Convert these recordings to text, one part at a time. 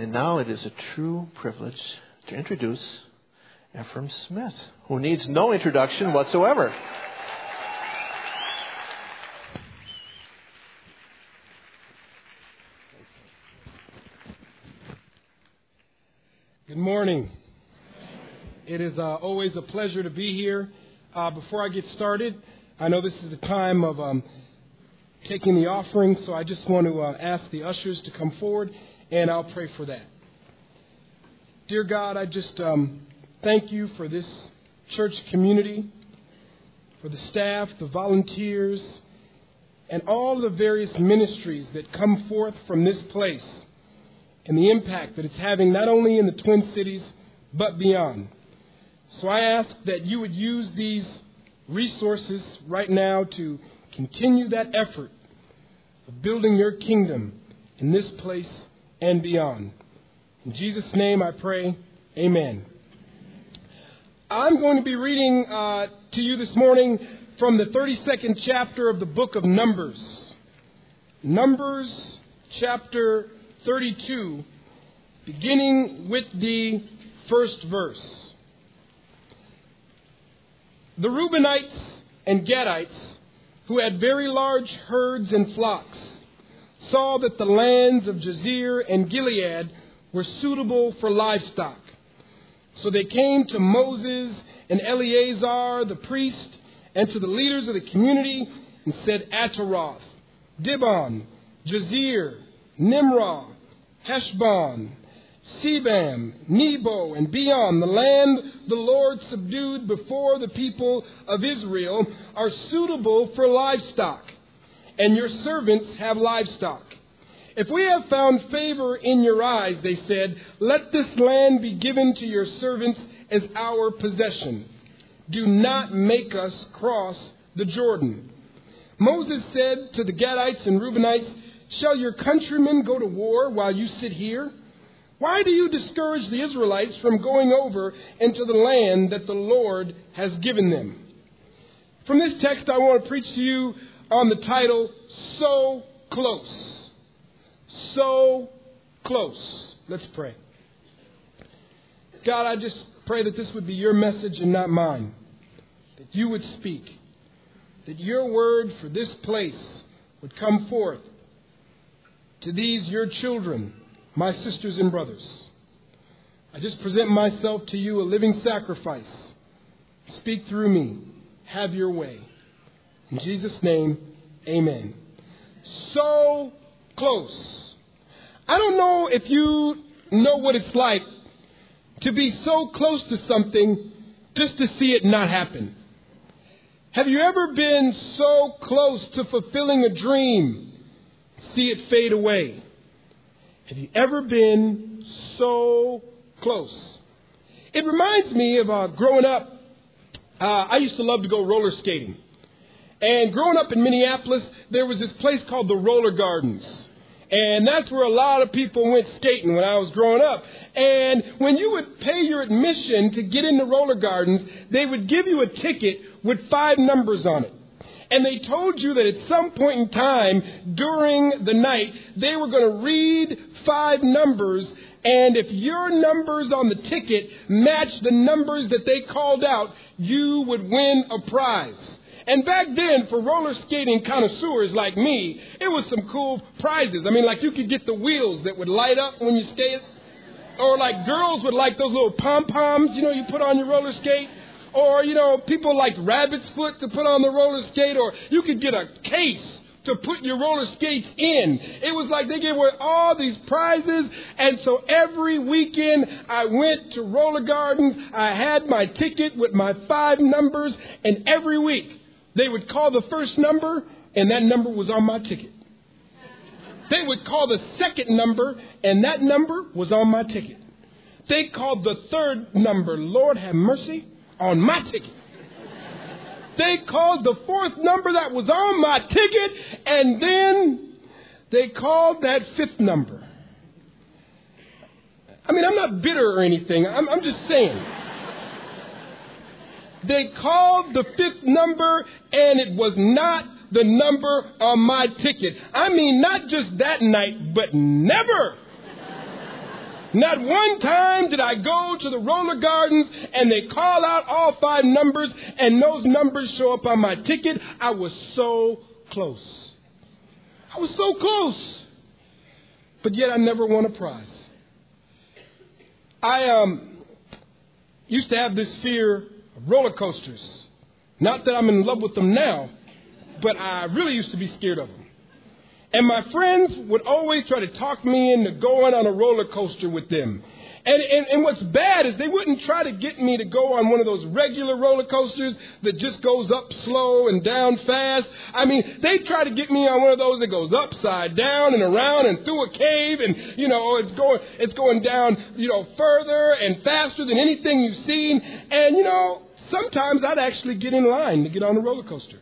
And now it is a true privilege to introduce Ephraim Smith, who needs no introduction whatsoever. Good morning. It is uh, always a pleasure to be here. Uh, before I get started, I know this is the time of um, taking the offering, so I just want to uh, ask the ushers to come forward, and I'll pray for that. Dear God, I just um, thank you for this church community, for the staff, the volunteers, and all the various ministries that come forth from this place and the impact that it's having not only in the Twin Cities, but beyond. So I ask that you would use these resources right now to continue that effort of building your kingdom in this place and beyond. In Jesus' name I pray, amen. I'm going to be reading uh, to you this morning from the 32nd chapter of the book of Numbers. Numbers chapter 32, beginning with the first verse. The Reubenites and Gadites, who had very large herds and flocks, saw that the lands of Jazer and Gilead were suitable for livestock. So they came to Moses and Eleazar the priest and to the leaders of the community and said, Ataroth, Dibon, Jazer, Nimrah, Heshbon, Sebam, Nebo, and Beon, the land the Lord subdued before the people of Israel, are suitable for livestock, and your servants have livestock. If we have found favor in your eyes, they said, let this land be given to your servants as our possession. Do not make us cross the Jordan. Moses said to the Gadites and Reubenites, Shall your countrymen go to war while you sit here? Why do you discourage the Israelites from going over into the land that the Lord has given them? From this text, I want to preach to you on the title, So Close. So Close. Let's pray. God, I just pray that this would be your message and not mine. That you would speak. That your word for this place would come forth to these your children, my sisters and brothers. I just present myself to you a living sacrifice. Speak through me. Have your way. In Jesus' name, amen. So close. I don't know if you know what it's like to be so close to something just to see it not happen. Have you ever been so close to fulfilling a dream see it fade away. Have you ever been so close? It reminds me of uh, growing up. Uh, I used to love to go roller skating. And growing up in Minneapolis, there was this place called the Roller Gardens. And that's where a lot of people went skating when I was growing up. And when you would pay your admission to get into roller gardens, they would give you a ticket with five numbers on it and they told you that at some point in time during the night, they were going to read five numbers, and if your numbers on the ticket matched the numbers that they called out, you would win a prize. And back then, for roller skating connoisseurs like me, it was some cool prizes. I mean, like you could get the wheels that would light up when you skate, or like girls would like those little pom poms, you know, you put on your roller skate. Or, you know, people like rabbit's foot to put on the roller skate, or you could get a case to put your roller skates in. It was like they gave away all these prizes. And so every weekend I went to roller gardens. I had my ticket with my five numbers. And every week they would call the first number and that number was on my ticket. They would call the second number and that number was on my ticket. They called the third number, Lord have mercy, on my ticket. They called the fourth number that was on my ticket, and then they called that fifth number. I mean, I'm not bitter or anything. I'm, I'm just saying. They called the fifth number, and it was not the number on my ticket. I mean, not just that night, but never. Not one time did I go to the roller gardens and they call out all five numbers and those numbers show up on my ticket. I was so close. I was so close. But yet I never won a prize. I um, used to have this fear roller coasters. Not that I'm in love with them now, but I really used to be scared of them. And my friends would always try to talk me into going on a roller coaster with them. And, and, and what's bad is they wouldn't try to get me to go on one of those regular roller coasters that just goes up slow and down fast. I mean, they try to get me on one of those that goes upside down and around and through a cave and, you know, it's going, it's going down, you know, further and faster than anything you've seen. And, you know, sometimes I'd actually get in line to get on the roller coaster.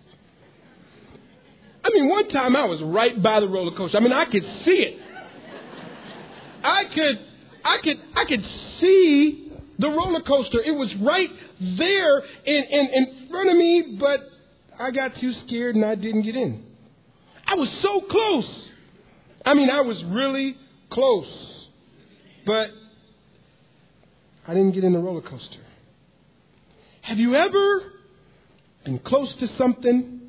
I mean, one time I was right by the roller coaster. I mean, I could see it. I could, I could, I could see the roller coaster. It was right there in, in, in front of me, but I got too scared and I didn't get in. I was so close. I mean, I was really close, but I didn't get in the roller coaster. Have you ever been close to something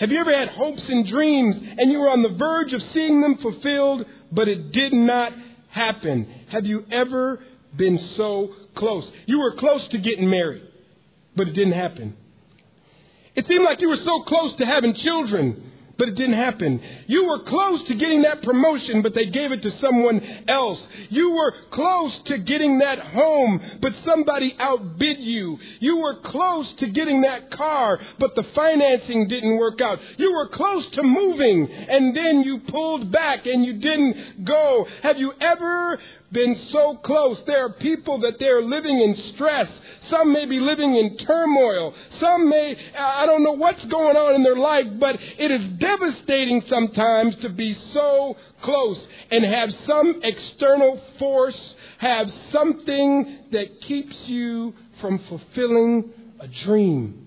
have you ever had hopes and dreams and you were on the verge of seeing them fulfilled, but it did not happen? Have you ever been so close? You were close to getting married, but it didn't happen. It seemed like you were so close to having children, but it didn't happen. You were close to getting that promotion, but they gave it to someone else. You were close to getting that home, but somebody outbid you. You were close to getting that car, but the financing didn't work out. You were close to moving, and then you pulled back and you didn't go. Have you ever been so close. There are people that they're living in stress. Some may be living in turmoil. Some may, I don't know what's going on in their life, but it is devastating sometimes to be so close and have some external force, have something that keeps you from fulfilling a dream.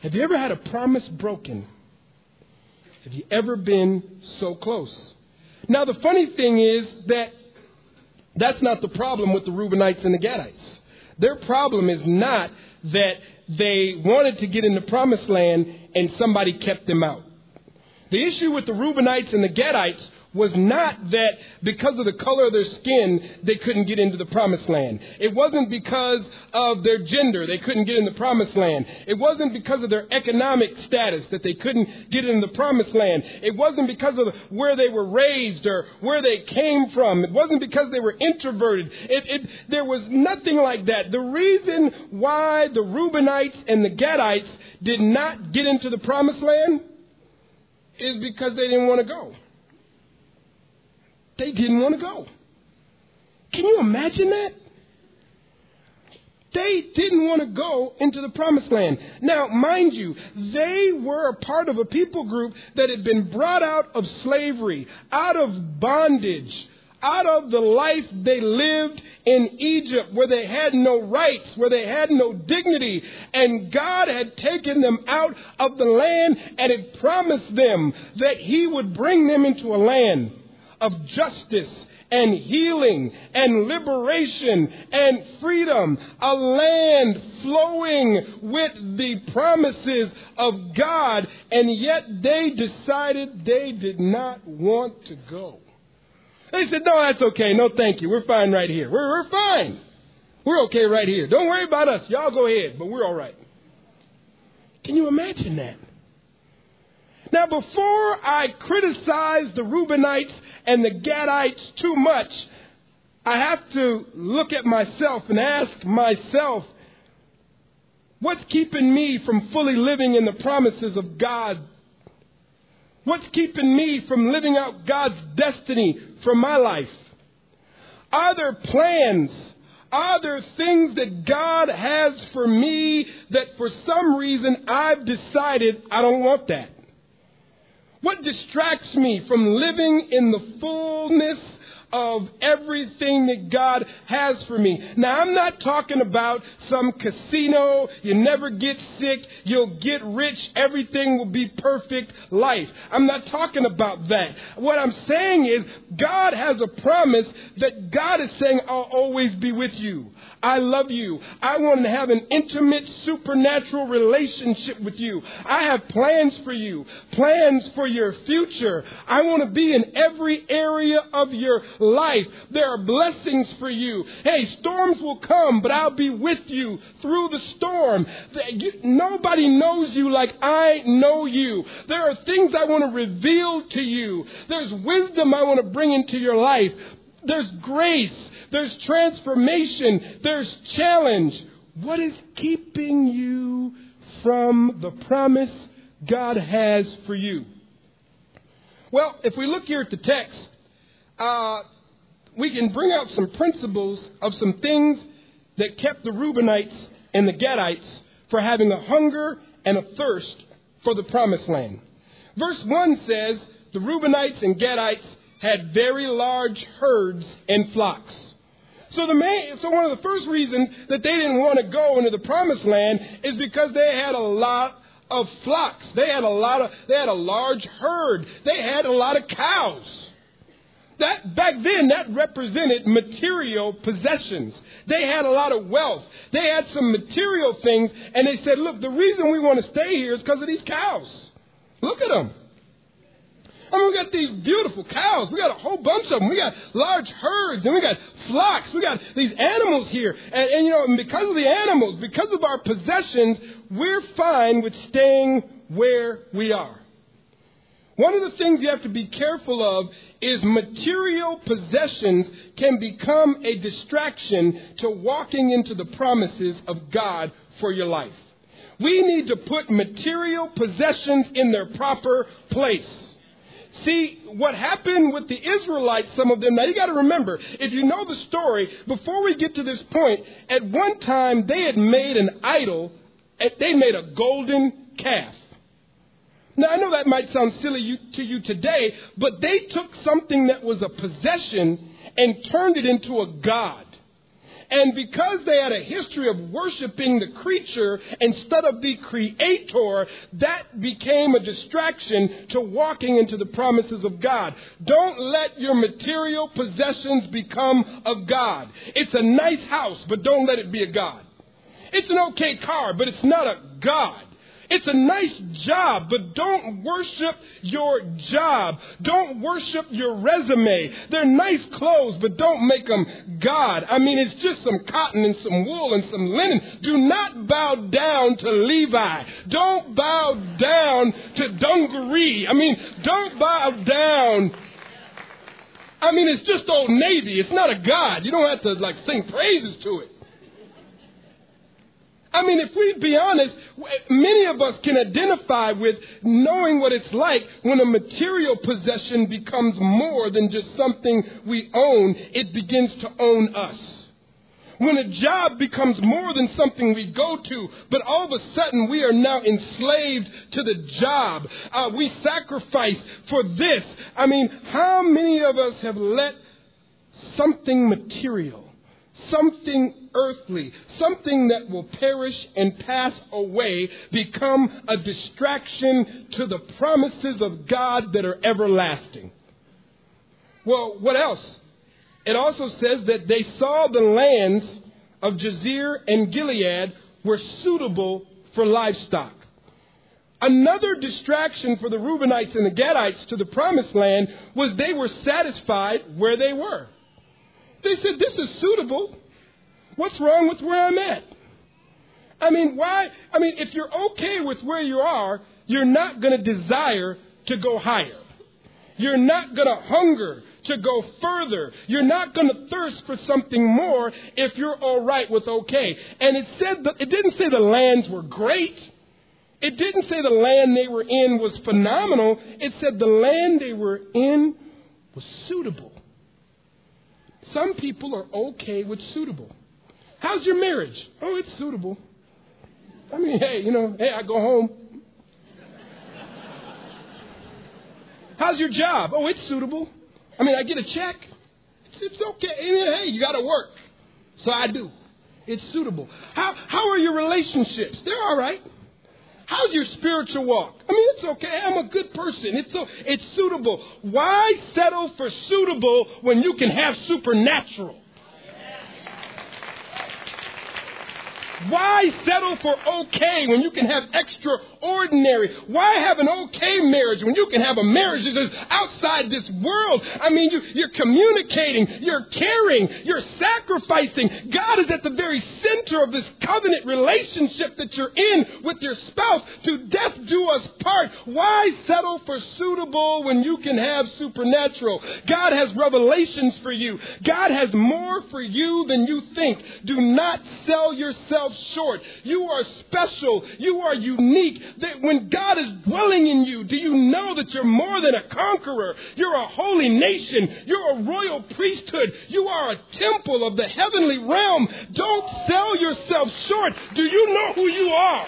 Have you ever had a promise broken? Have you ever been so close? Now, the funny thing is that that's not the problem with the Reubenites and the Gadites. Their problem is not that they wanted to get in the promised land and somebody kept them out. The issue with the Reubenites and the Gadites was not that because of the color of their skin, they couldn't get into the promised land. It wasn't because of their gender, they couldn't get in the promised land. It wasn't because of their economic status that they couldn't get in the promised land. It wasn't because of where they were raised or where they came from. It wasn't because they were introverted. It, it, there was nothing like that. The reason why the Reubenites and the Gadites did not get into the promised land is because they didn't want to go. They didn't want to go. Can you imagine that? They didn't want to go into the promised land. Now, mind you, they were a part of a people group that had been brought out of slavery, out of bondage, out of the life they lived in Egypt where they had no rights, where they had no dignity. And God had taken them out of the land and had promised them that He would bring them into a land of justice and healing and liberation and freedom, a land flowing with the promises of God, and yet they decided they did not want to go. They said, No, that's okay. No, thank you. We're fine right here. We're, we're fine. We're okay right here. Don't worry about us. Y'all go ahead, but we're all right. Can you imagine that? Now, before I criticize the Reubenites and the Gadites too much, I have to look at myself and ask myself, what's keeping me from fully living in the promises of God? What's keeping me from living out God's destiny for my life? Are there plans? Are there things that God has for me that for some reason I've decided I don't want that? What distracts me from living in the fullness of everything that God has for me. Now, I'm not talking about some casino, you never get sick, you'll get rich, everything will be perfect life. I'm not talking about that. What I'm saying is, God has a promise that God is saying, I'll always be with you. I love you. I want to have an intimate supernatural relationship with you. I have plans for you, plans for your future. I want to be in every area of your life. There are blessings for you. Hey, storms will come, but I'll be with you through the storm. Nobody knows you like I know you. There are things I want to reveal to you. There's wisdom I want to bring into your life. There's grace. There's transformation. There's challenge. What is keeping you from the promise God has for you? Well, if we look here at the text, uh, we can bring out some principles of some things that kept the Reubenites and the Gadites for having a hunger and a thirst for the promised land. Verse 1 says the Reubenites and Gadites had very large herds and flocks. So the main, so one of the first reasons that they didn't want to go into the promised land is because they had a lot of flocks. They had a lot of, they had a large herd. They had a lot of cows. That, back then, that represented material possessions. They had a lot of wealth. They had some material things, and they said, look, the reason we want to stay here is because of these cows. Look at them. I mean, we got these beautiful cows. We got a whole bunch of them. We got large herds and we got flocks. We got these animals here. And, and you know, because of the animals, because of our possessions, we're fine with staying where we are. One of the things you have to be careful of is material possessions can become a distraction to walking into the promises of God for your life. We need to put material possessions in their proper place. See, what happened with the Israelites, some of them, now you got to remember, if you know the story, before we get to this point, at one time they had made an idol, they made a golden calf. Now, I know that might sound silly to you today, but they took something that was a possession and turned it into a god. And because they had a history of worshiping the creature instead of the creator, that became a distraction to walking into the promises of God. Don't let your material possessions become a God. It's a nice house, but don't let it be a God. It's an okay car, but it's not a God. It's a nice job, but don't worship your job. Don't worship your resume. They're nice clothes, but don't make them God. I mean, it's just some cotton and some wool and some linen. Do not bow down to Levi. Don't bow down to dungaree. I mean, don't bow down. I mean, it's just old Navy. It's not a God. You don't have to like sing praises to it. I mean, if we be honest, many of us can identify with knowing what it's like when a material possession becomes more than just something we own, it begins to own us. When a job becomes more than something we go to, but all of a sudden we are now enslaved to the job. Uh, we sacrifice for this. I mean, how many of us have let something material something earthly, something that will perish and pass away, become a distraction to the promises of God that are everlasting. Well, what else? It also says that they saw the lands of Jazer and Gilead were suitable for livestock. Another distraction for the Reubenites and the Gadites to the promised land was they were satisfied where they were. They said, This is suitable. What's wrong with where I'm at? I mean, why? I mean, if you're okay with where you are, you're not going to desire to go higher. You're not going to hunger to go further. You're not going to thirst for something more if you're all right with okay. And it said that, it didn't say the lands were great. It didn't say the land they were in was phenomenal. It said the land they were in was suitable. Some people are okay with suitable. How's your marriage? Oh, it's suitable. I mean, hey, you know, hey, I go home. How's your job? Oh, it's suitable. I mean, I get a check. it's okay. Hey, you got to work. So I do. It's suitable. How, how are your relationships? They're all right. How's your spiritual walk? I mean, it's okay. I'm a good person. It's, so, it's suitable. Why settle for suitable when you can have supernatural? Why settle for okay when you can have extraordinary? Why have an okay marriage when you can have a marriage that is outside this world? I mean, you, you're communicating, you're caring, you're sacrificing. God is at the very center of this covenant relationship that you're in with your spouse. To death do us part. Why settle for suitable when you can have supernatural? God has revelations for you. God has more for you than you think. Do not sell yourself yourself short. You are special. You are unique. That when God is dwelling in you, do you know that you're more than a conqueror? You're a holy nation. You're a royal priesthood. You are a temple of the heavenly realm. Don't sell yourself short. Do you know who you are?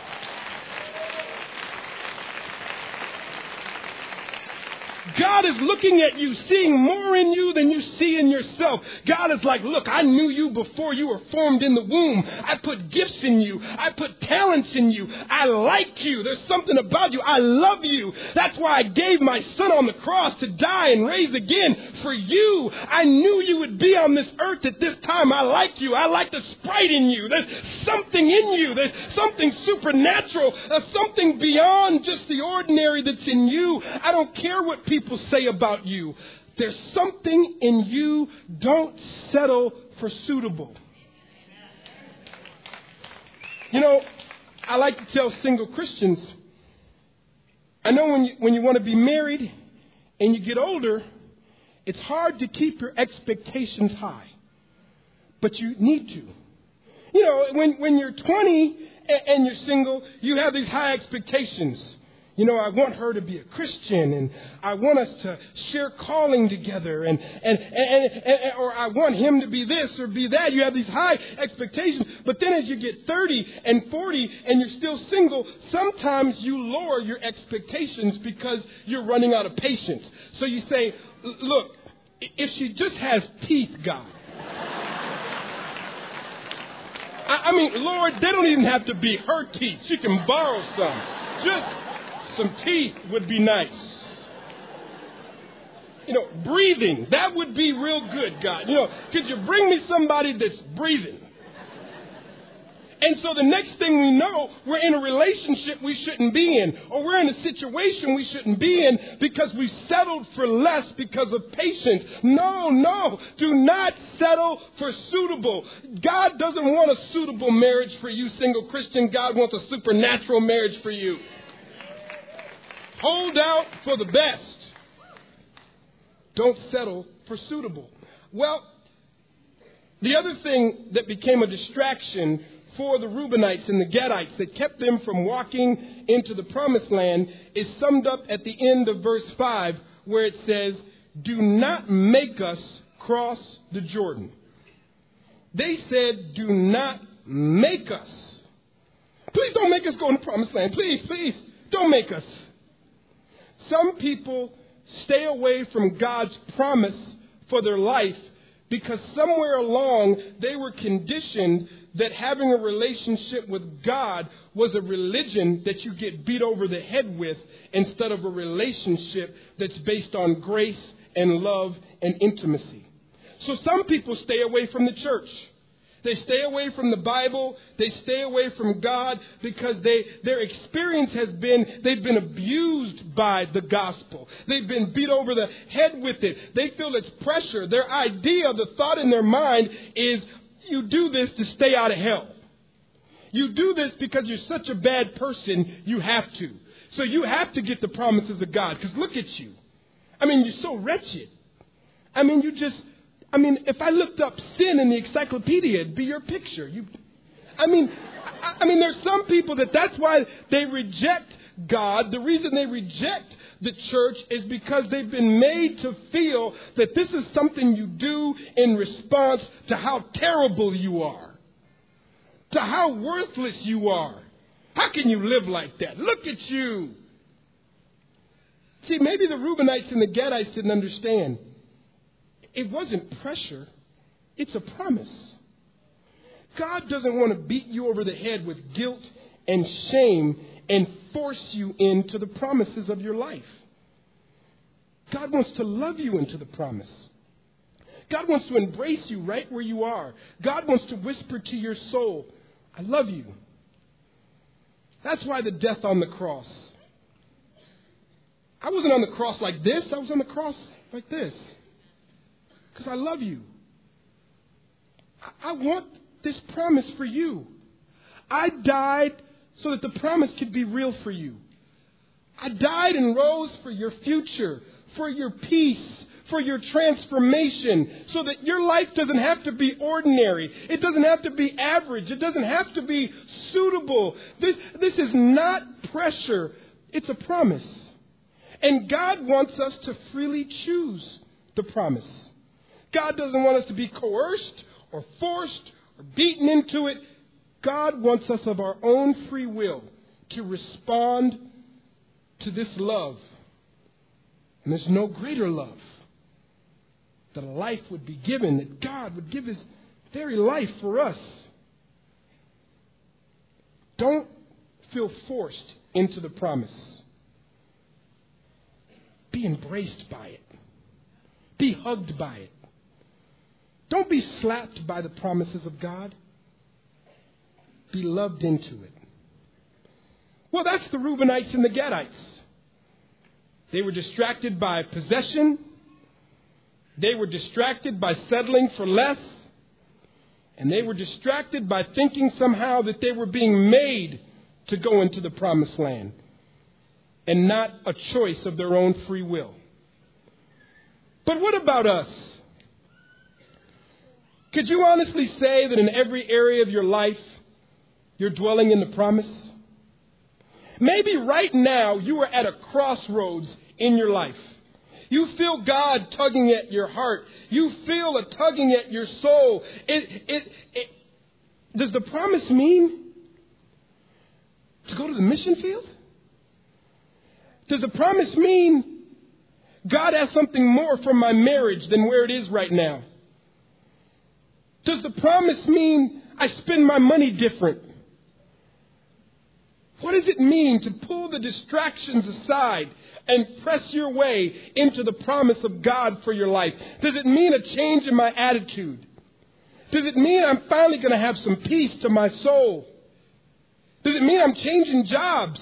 God is looking at you, seeing more in you than you see in yourself. God is like, look, I knew you before you were formed in the womb. I put gifts in you. I put talents in you. I like you. There's something about you. I love you. That's why I gave my son on the cross to die and raise again for you. I knew you would be on this earth at this time. I like you. I like the sprite in you. There's something in you. There's something supernatural. There's something beyond just the ordinary that's in you. I don't care what people people say about you. There's something in you. Don't settle for suitable. You know, I like to tell single Christians I know when you, when you want to be married and you get older, it's hard to keep your expectations high. But you need to. You know, when, when you're 20 and, and you're single, you have these high expectations. You know, I want her to be a Christian and I want us to share calling together and, and, and, and, or I want him to be this or be that. You have these high expectations. But then as you get 30 and 40 and you're still single, sometimes you lower your expectations because you're running out of patience. So you say, look, if she just has teeth, God. I mean, Lord, they don't even have to be her teeth. She can borrow some. Just some teeth would be nice. You know, breathing, that would be real good, God. You know, could you bring me somebody that's breathing? And so the next thing we know, we're in a relationship we shouldn't be in, or we're in a situation we shouldn't be in because we settled for less because of patience. No, no, do not settle for suitable. God doesn't want a suitable marriage for you, single Christian. God wants a supernatural marriage for you. Hold out for the best. Don't settle for suitable. Well, the other thing that became a distraction for the Reubenites and the Gadites that kept them from walking into the promised land is summed up at the end of verse 5, where it says, Do not make us cross the Jordan. They said, Do not make us. Please don't make us go in the promised land. Please, please, don't make us. Some people stay away from God's promise for their life because somewhere along they were conditioned that having a relationship with God was a religion that you get beat over the head with instead of a relationship that's based on grace and love and intimacy. So some people stay away from the church. They stay away from the Bible. They stay away from God because they, their experience has been they've been abused by the gospel. They've been beat over the head with it. They feel it's pressure. Their idea, the thought in their mind is you do this to stay out of hell. You do this because you're such a bad person, you have to. So you have to get the promises of God because look at you. I mean, you're so wretched. I mean, you just I mean, if I looked up sin in the encyclopedia, it'd be your picture. You, I mean, I, I mean, there's some people that that's why they reject God. The reason they reject the church is because they've been made to feel that this is something you do in response to how terrible you are, to how worthless you are. How can you live like that? Look at you. See, maybe the Reubenites and the Gadites didn't understand. It wasn't pressure, It's a promise. God doesn't want to beat you over the head with guilt and shame and force you into the promises of your life. God wants to love you into the promise. God wants to embrace you right where you are. God wants to whisper to your soul, I love you. That's why the death on the cross. I wasn't on the cross like this, I was on the cross like this. Because I love you. I want this promise for you. I died so that the promise could be real for you. I died and rose for your future, for your peace, for your transformation, so that your life doesn't have to be ordinary. It doesn't have to be average. It doesn't have to be suitable. This, this is not pressure, it's a promise. And God wants us to freely choose the promise. God doesn't want us to be coerced or forced or beaten into it. God wants us of our own free will to respond to this love. And there's no greater love that a life would be given, that God would give his very life for us. Don't feel forced into the promise. Be embraced by it. Be hugged by it. Don't be slapped by the promises of God. Be loved into it. Well, that's the Reubenites and the Gadites. They were distracted by possession. They were distracted by settling for less. And they were distracted by thinking somehow that they were being made to go into the promised land and not a choice of their own free will. But what about us? Could you honestly say that in every area of your life you're dwelling in the promise? Maybe right now you are at a crossroads in your life. You feel God tugging at your heart. You feel a tugging at your soul. It, it, it, does the promise mean to go to the mission field? Does the promise mean God has something more for my marriage than where it is right now? Does the promise mean I spend my money different? What does it mean to pull the distractions aside and press your way into the promise of God for your life? Does it mean a change in my attitude? Does it mean I'm finally going to have some peace to my soul? Does it mean I'm changing jobs?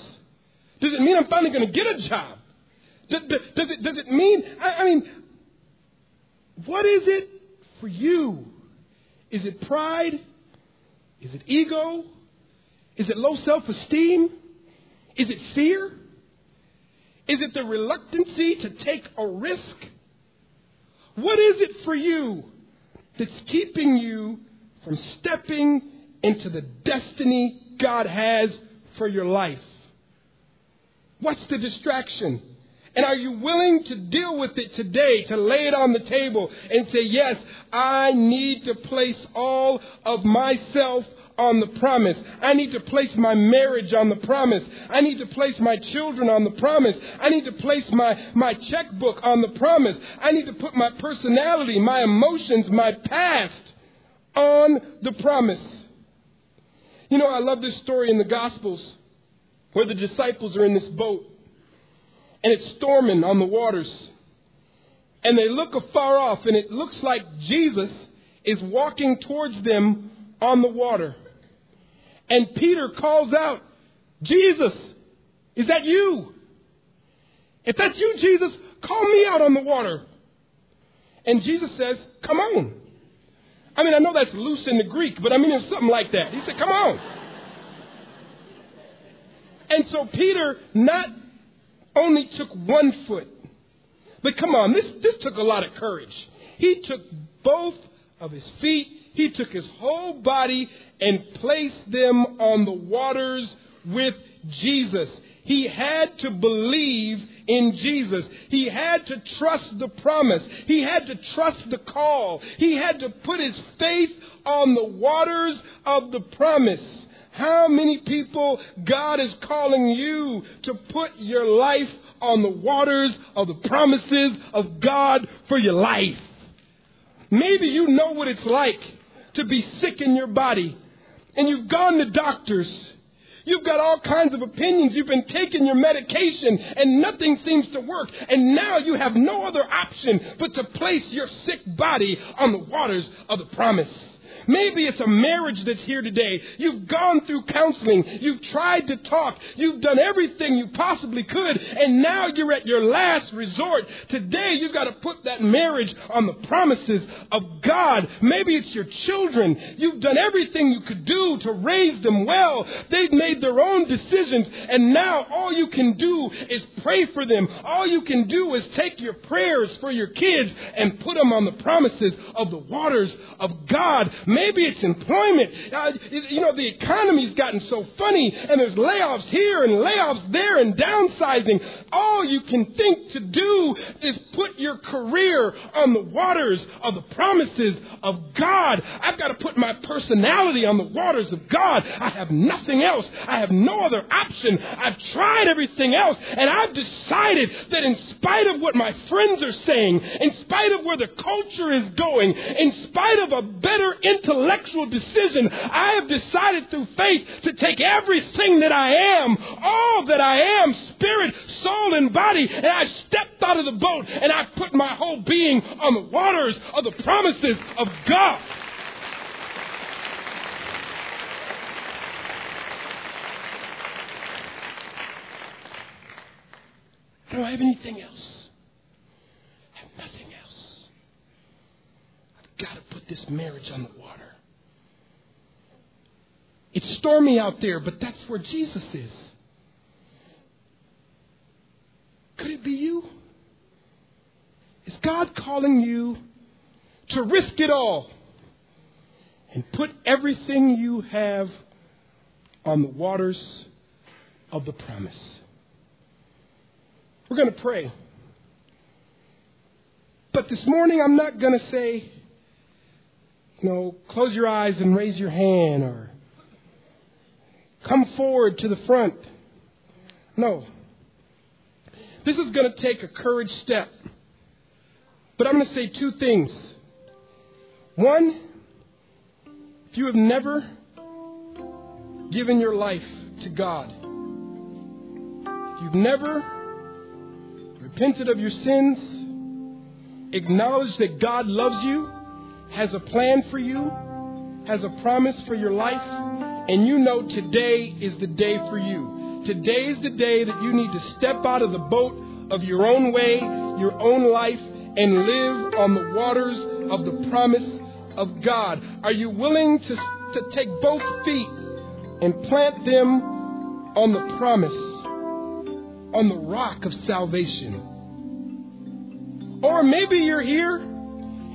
Does it mean I'm finally going to get a job? Does, does, it, does it mean, I, I mean, what is it for you is it pride? Is it ego? Is it low self esteem? Is it fear? Is it the reluctancy to take a risk? What is it for you that's keeping you from stepping into the destiny God has for your life? What's the distraction? And are you willing to deal with it today, to lay it on the table and say, yes, I need to place all of myself on the promise. I need to place my marriage on the promise. I need to place my children on the promise. I need to place my, my checkbook on the promise. I need to put my personality, my emotions, my past on the promise. You know, I love this story in the Gospels where the disciples are in this boat and it's storming on the waters. And they look afar off, and it looks like Jesus is walking towards them on the water. And Peter calls out, Jesus, is that you? If that's you, Jesus, call me out on the water. And Jesus says, Come on. I mean, I know that's loose in the Greek, but I mean, it's something like that. He said, Come on. And so Peter, not only took one foot. But come on, this, this took a lot of courage. He took both of his feet, he took his whole body and placed them on the waters with Jesus. He had to believe in Jesus. He had to trust the promise. He had to trust the call. He had to put his faith on the waters of the promise. How many people God is calling you to put your life on the waters of the promises of God for your life? Maybe you know what it's like to be sick in your body and you've gone to doctors. You've got all kinds of opinions. You've been taking your medication and nothing seems to work. And now you have no other option but to place your sick body on the waters of the promise. Maybe it's a marriage that's here today. You've gone through counseling. You've tried to talk. You've done everything you possibly could. And now you're at your last resort. Today you've got to put that marriage on the promises of God. Maybe it's your children. You've done everything you could do to raise them well. They've made their own decisions. And now all you can do is pray for them. All you can do is take your prayers for your kids and put them on the promises of the waters of God. It's employment. Uh, you know, the economy's gotten so funny, and there's layoffs here and layoffs there and downsizing. All you can think to do is put your career on the waters of the promises of God. I've got to put my personality on the waters of God. I have nothing else. I have no other option. I've tried everything else, and I've decided that in spite of what my friends are saying, in spite of where the culture is going, in spite of a better intellectual decision. I have decided through faith to take everything that I am, all that I am, spirit, soul, and body, and I've stepped out of the boat and I've put my whole being on the waters of the promises of God. I don't have anything else. I have nothing else. I've got to put this marriage on the water. It's stormy out there, but that's where Jesus is. Could it be you? Is God calling you to risk it all and put everything you have on the waters of the promise? We're going to pray. But this morning, I'm not going to say, you know, close your eyes and raise your hand or come forward to the front. No. This is going to take a courage step. But I'm going to say two things. One, if you have never given your life to God, if you've never repented of your sins, acknowledged that God loves you, has a plan for you, has a promise for your life, and you know today is the day for you. Today is the day that you need to step out of the boat of your own way, your own life, and live on the waters of the promise of God. Are you willing to, to take both feet and plant them on the promise, on the rock of salvation? Or maybe you're here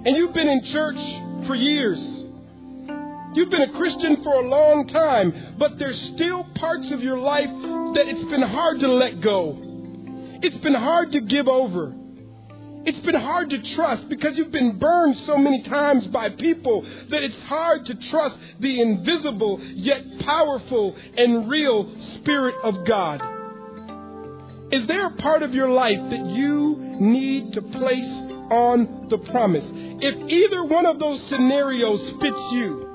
and you've been in church for years You've been a Christian for a long time, but there's still parts of your life that it's been hard to let go. It's been hard to give over. It's been hard to trust because you've been burned so many times by people that it's hard to trust the invisible yet powerful and real Spirit of God. Is there a part of your life that you need to place on the promise? If either one of those scenarios fits you,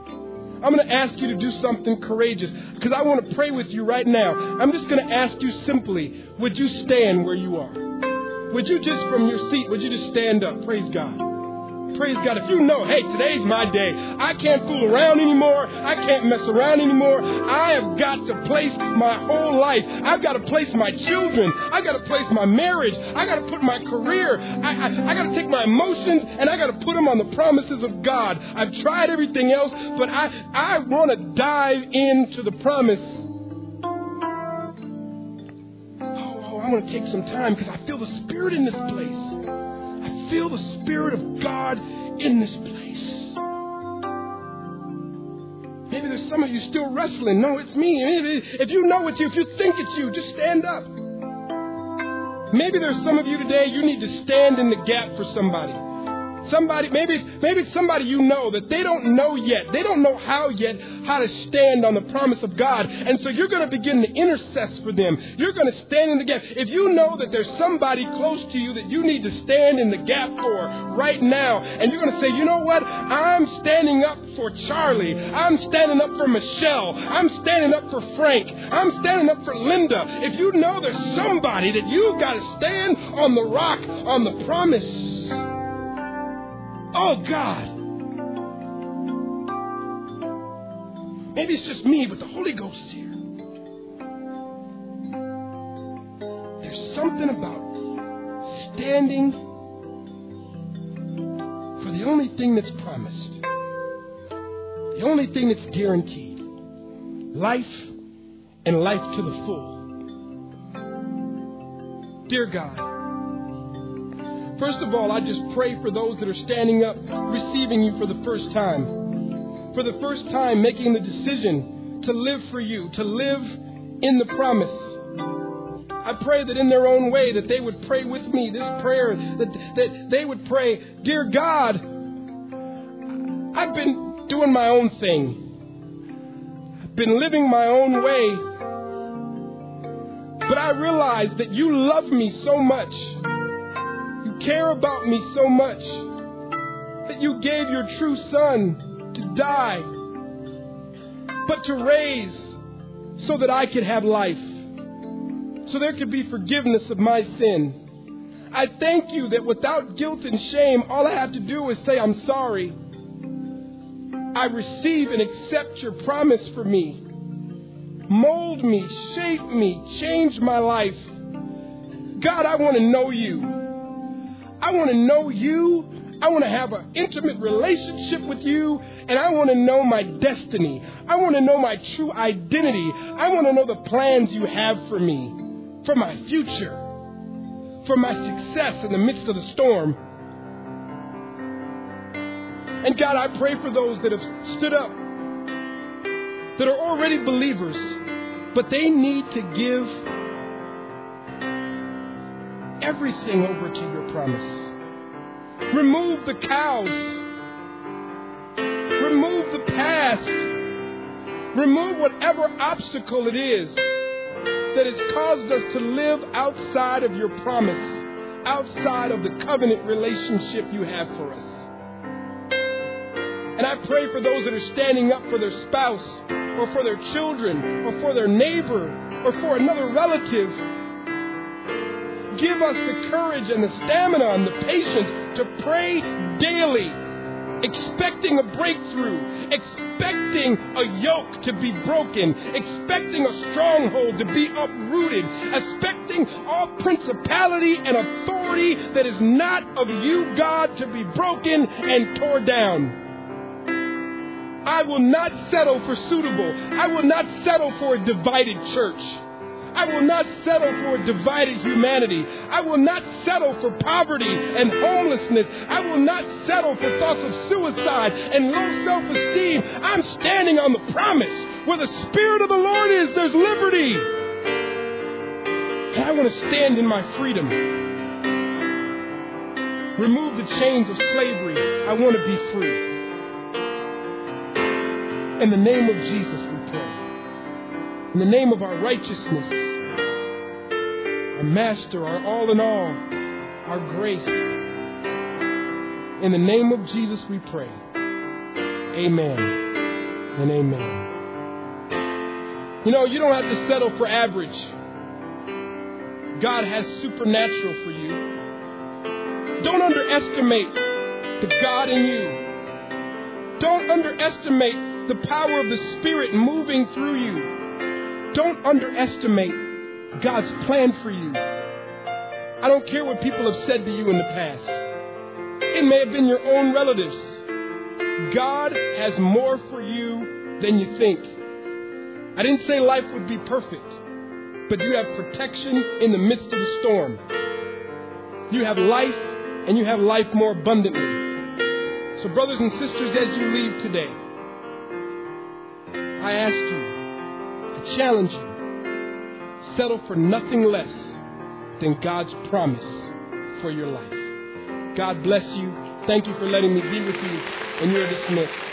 I'm going to ask you to do something courageous because I want to pray with you right now. I'm just going to ask you simply, would you stand where you are? Would you just from your seat, would you just stand up? Praise God. Praise God. If you know, hey, today's my day. I can't fool around anymore. I can't mess around anymore. I have got to place my whole life. I've got to place my children. I've got to place my marriage. I got to put my career. I, I, I got to take my emotions and I got to put them on the promises of God. I've tried everything else, but I, I want to dive into the promise. Oh, oh I want to take some time because I feel the Spirit in this place feel the Spirit of God in this place. Maybe there's some of you still wrestling. No, it's me. If you know it's you, if you think it's you, just stand up. Maybe there's some of you today, you need to stand in the gap for somebody. Somebody, maybe, it's, maybe it's somebody you know that they don't know yet. They don't know how yet how to stand on the promise of God. And so you're going to begin to intercess for them. You're going to stand in the gap. If you know that there's somebody close to you that you need to stand in the gap for right now, and you're going to say, you know what? I'm standing up for Charlie. I'm standing up for Michelle. I'm standing up for Frank. I'm standing up for Linda. If you know there's somebody that you've got to stand on the rock, on the promise, Oh, God. Maybe it's just me, but the Holy Ghost is here. There's something about standing for the only thing that's promised, the only thing that's guaranteed life and life to the full. Dear God, First of all, I just pray for those that are standing up, receiving you for the first time. For the first time, making the decision to live for you, to live in the promise. I pray that in their own way that they would pray with me this prayer, that, that they would pray, Dear God, I've been doing my own thing. I've been living my own way. But I realize that you love me so much care about me so much that you gave your true son to die, but to raise so that I could have life, so there could be forgiveness of my sin. I thank you that without guilt and shame, all I have to do is say, I'm sorry. I receive and accept your promise for me. Mold me, shape me, change my life. God, I want to know you. I want to know you. I want to have an intimate relationship with you, and I want to know my destiny. I want to know my true identity. I want to know the plans you have for me, for my future, for my success in the midst of the storm. And God, I pray for those that have stood up, that are already believers, but they need to give everything over to your promise. Remove the cows. Remove the past. Remove whatever obstacle it is that has caused us to live outside of your promise, outside of the covenant relationship you have for us. And I pray for those that are standing up for their spouse, or for their children, or for their neighbor, or for another relative give us the courage and the stamina and the patience to pray daily, expecting a breakthrough, expecting a yoke to be broken, expecting a stronghold to be uprooted, expecting all principality and authority that is not of you, God, to be broken and torn down. I will not settle for suitable. I will not settle for a divided church. I will not settle for a divided humanity. I will not settle for poverty and homelessness. I will not settle for thoughts of suicide and low self esteem. I'm standing on the promise. Where the Spirit of the Lord is, there's liberty. And I want to stand in my freedom. Remove the chains of slavery. I want to be free. In the name of Jesus. In the name of our righteousness, our master, our all in all, our grace. In the name of Jesus we pray. Amen and amen. You know, you don't have to settle for average. God has supernatural for you. Don't underestimate the God in you. Don't underestimate the power of the Spirit moving through you. Don't underestimate God's plan for you. I don't care what people have said to you in the past. It may have been your own relatives. God has more for you than you think. I didn't say life would be perfect, but you have protection in the midst of the storm. You have life, and you have life more abundantly. So, brothers and sisters, as you leave today, I ask you, I challenge you settle for nothing less than God's promise for your life. God bless you Thank you for letting me be with you, and you're dismissed.